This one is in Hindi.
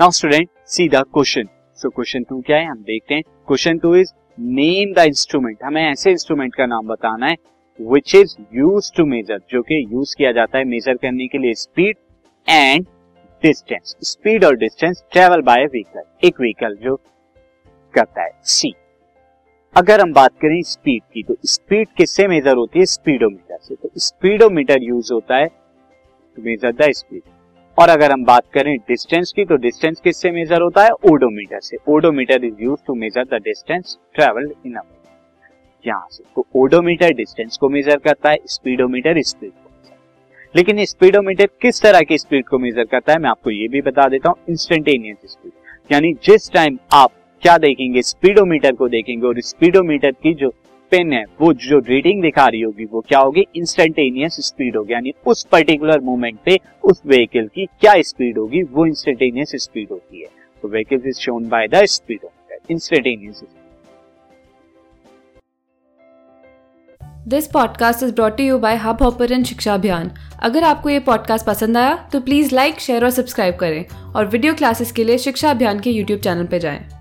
Now student see the question so question two क्या है? हम देखते हैं. Question two is name the instrument हमें ऐसे इंस्ट्रूमेंट का नाम बताना है which is use to measure जो कि यूज़ किया जाता है मेजर करने के लिए स्पीड एंड डिस्टेंस स्पीड और डिस्टेंस ट्रेवल बाय व्हीकल एक व्हीकल जो करता है. सी अगर हम बात करें स्पीड की तो स्पीड किससे मेजर होती है? स्पीडोमीटर से. तो स्पीडोमीटर यूज़ होता है मेजर द स्पीड और अगर हम बात करें डिस्टेंस की तो डिस्टेंस किससे मेजर होता है? ओडोमीटर से। Odometer is use to measure the distance travelled in यहाँ से। तो ओडोमीटर डिस्टेंस को मेजर करता है स्पीडोमीटर स्पीड को लेकिन स्पीडोमीटर किस तरह की स्पीड को मेजर करता है, मैं आपको ये भी बता देता हूँ इंस्टेंटेनियस स्पीड यानी जिस टाइम आप क्या देखेंगे स्पीडोमीटर को देखेंगे और स्पीडोमीटर की जो पेन है, वो जो रीडिंग दिखा रही होगी, वो क्या होगी? इंस्टेंटेनियस स्पीड होगी, यानी उस पर्टिकुलर मोमेंट पे, उस व्हीकल की क्या स्पीड होगी, वो इंस्टेंटेनियस स्पीड होती है। तो vehicle is shown by the speedometer instantaneous this podcast is brought you by Hubhopper Shiksha Abhiyan अगर आपको ये पॉडकास्ट पसंद आया तो प्लीज़ लाइक शेयर और सब्सक्राइब करें। और वीडियो क्लासेस के लिए शिक्षा अभियान के यूट्यूब चैनल पर जाएँ।